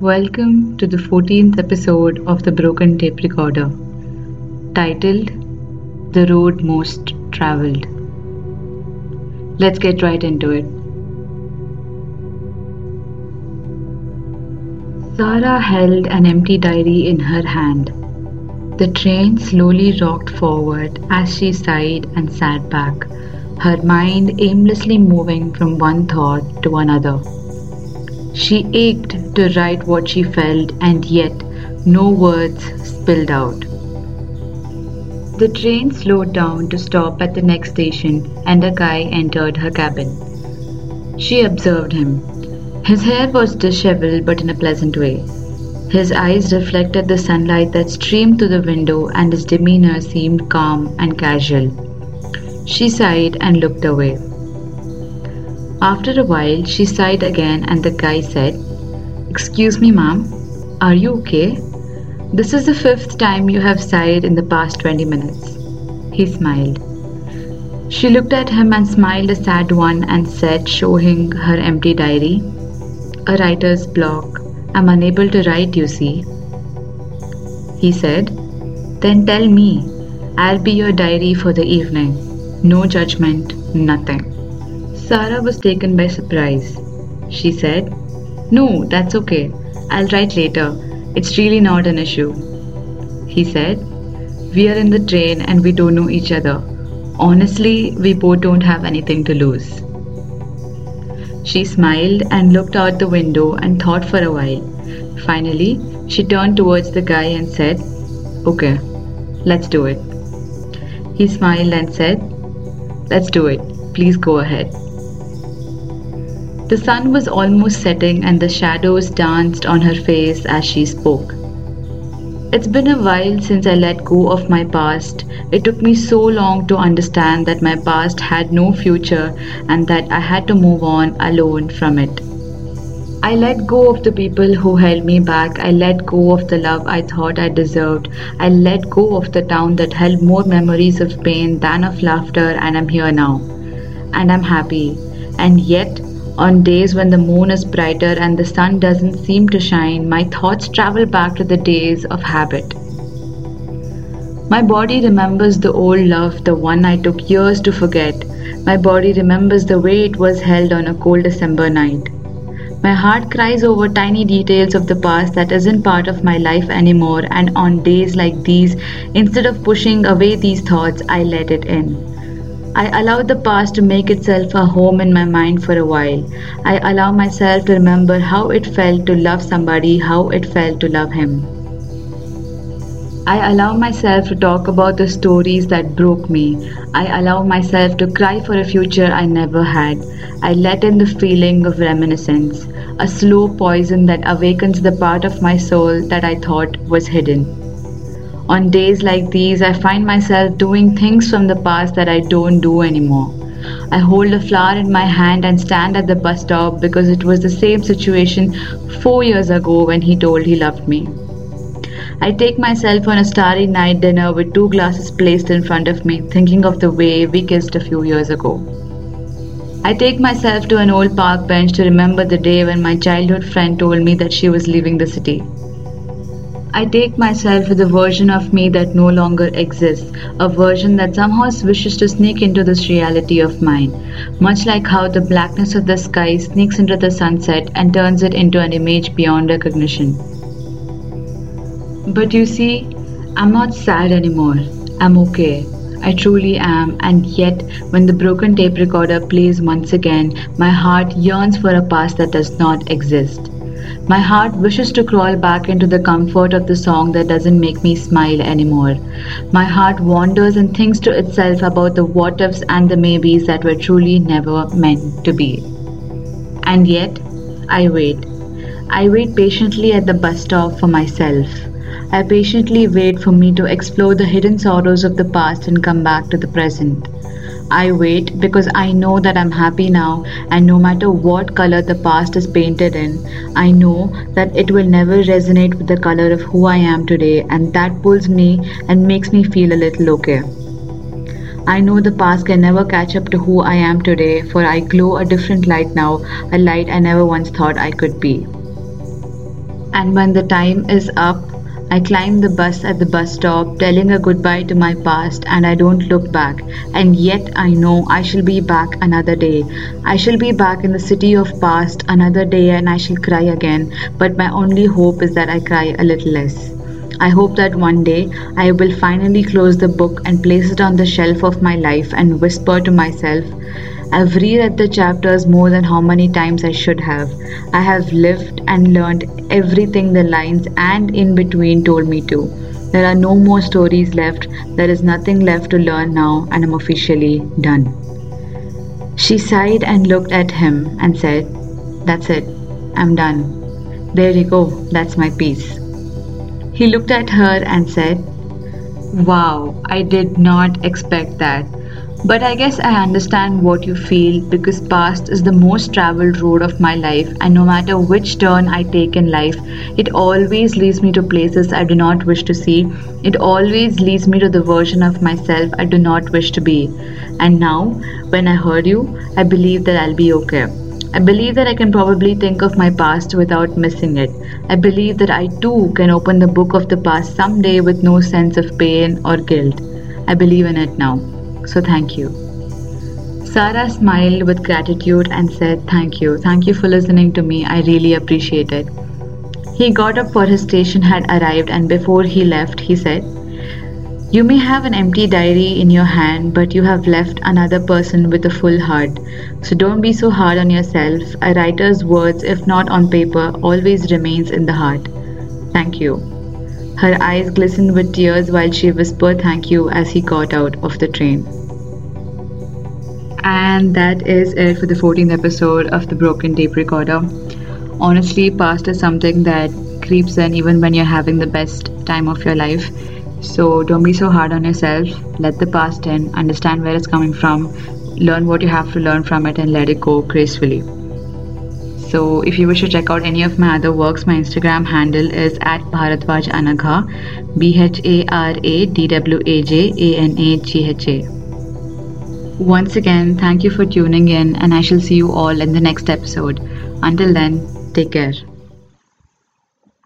Welcome to the 14th episode of the Broken Tape Recorder, titled The Road Most Traveled. Let's get right into it. Sarah held an empty diary in her hand. The train slowly rocked forward as she sighed and sat back, her mind aimlessly moving from one thought to another. She ached to write what she felt, and yet no words spilled out. The train slowed down to stop at the next station, and a guy entered her cabin. She observed him. His hair was disheveled but in a pleasant way. His eyes reflected the sunlight that streamed through the window, and his demeanor seemed calm and casual. She sighed and looked away. After a while, she sighed again, and the guy said, Excuse me, ma'am, are you okay? This is the fifth time you have sighed in the past 20 minutes. He smiled. She looked at him and smiled a sad one and said, showing her empty diary, A writer's block. I'm unable to write, you see. He said, Then tell me. I'll be your diary for the evening. No judgment, nothing. Sarah was taken by surprise. She said, No, that's okay. I'll write later. It's really not an issue. He said, We are in the train and we don't know each other. Honestly, we both don't have anything to lose. She smiled and looked out the window and thought for a while. Finally, she turned towards the guy and said, Okay, let's do it. He smiled and said, Let's do it. Please go ahead. The sun was almost setting and the shadows danced on her face as she spoke. It's been a while since I let go of my past. It took me so long to understand that my past had no future and that I had to move on alone from it. I let go of the people who held me back. I let go of the love I thought I deserved. I let go of the town that held more memories of pain than of laughter, and I'm here now. And I'm happy. And yet, on days when the moon is brighter and the sun doesn't seem to shine, my thoughts travel back to the days of habit. My body remembers the old love, the one I took years to forget. My body remembers the way it was held on a cold December night. My heart cries over tiny details of the past that isn't part of my life anymore, and on days like these, instead of pushing away these thoughts, I let it in. I allow the past to make itself a home in my mind for a while. I allow myself to remember how it felt to love somebody, how it felt to love him. I allow myself to talk about the stories that broke me. I allow myself to cry for a future I never had. I let in the feeling of reminiscence, a slow poison that awakens the part of my soul that I thought was hidden. On days like these, I find myself doing things from the past that I don't do anymore. I hold a flower in my hand and stand at the bus stop because it was the same situation four years ago when he told he loved me. I take myself on a starry night dinner with two glasses placed in front of me, thinking of the way we kissed a few years ago. I take myself to an old park bench to remember the day when my childhood friend told me that she was leaving the city. I take myself to a version of me that no longer exists, a version that somehow wishes to sneak into this reality of mine, much like how the blackness of the sky sneaks into the sunset and turns it into an image beyond recognition. But you see, I'm not sad anymore. I'm okay. I truly am, and yet, when the broken tape recorder plays once again, my heart yearns for a past that does not exist. My heart wishes to crawl back into the comfort of the song that doesn't make me smile anymore. My heart wanders and thinks to itself about the what ifs and the maybes that were truly never meant to be. And yet, I wait. I wait patiently at the bus stop for myself. I patiently wait for me to explore the hidden sorrows of the past and come back to the present. I wait because I know that I'm happy now, and no matter what color the past is painted in, I know that it will never resonate with the color of who I am today, and that pulls me and makes me feel a little okay. I know the past can never catch up to who I am today, for I glow a different light now, a light I never once thought I could be. And when the time is up, I climb the bus at the bus stop, telling a goodbye to my past, and I don't look back. And yet I know I shall be back another day. I shall be back in the city of past another day, and I shall cry again. But my only hope is that I cry a little less. I hope that one day I will finally close the book and place it on the shelf of my life and whisper to myself, I've reread the chapters more than how many times I should have. I have lived and learned everything the lines and in between told me to. There are no more stories left, there is nothing left to learn now, and I'm officially done. She sighed and looked at him and said, That's it, I'm done. There you go, that's my piece. He looked at her and said, Wow, I did not expect that. But I guess I understand what you feel because past is the most traveled road of my life, and no matter which turn I take in life, it always leads me to places I do not wish to see. It always leads me to the version of myself I do not wish to be. And now, when I heard you, I believe that I'll be okay. I believe that I can probably think of my past without missing it. I believe that I too can open the book of the past someday with no sense of pain or guilt. I believe in it now. So thank you. Sarah smiled with gratitude and said, Thank you. Thank you for listening to me. I really appreciate it. He got up for his station had arrived and before he left, he said, You may have an empty diary in your hand, but you have left another person with a full heart. So don't be so hard on yourself. A writer's words, if not on paper, always remains in the heart. Thank you. Her eyes glistened with tears while she whispered thank you as he got out of the train. And that is it for the 14th episode of the Broken Tape Recorder. Honestly, past is something that creeps in even when you're having the best time of your life. So don't be so hard on yourself. Let the past in, understand where it's coming from, learn what you have to learn from it, and let it go gracefully. So if you wish to check out any of my other works, my Instagram handle is at Bharadwaj Anagha, B H A R A D W A J A N A G H A. Once again, thank you for tuning in, and I shall see you all in the next episode. Until then, take care.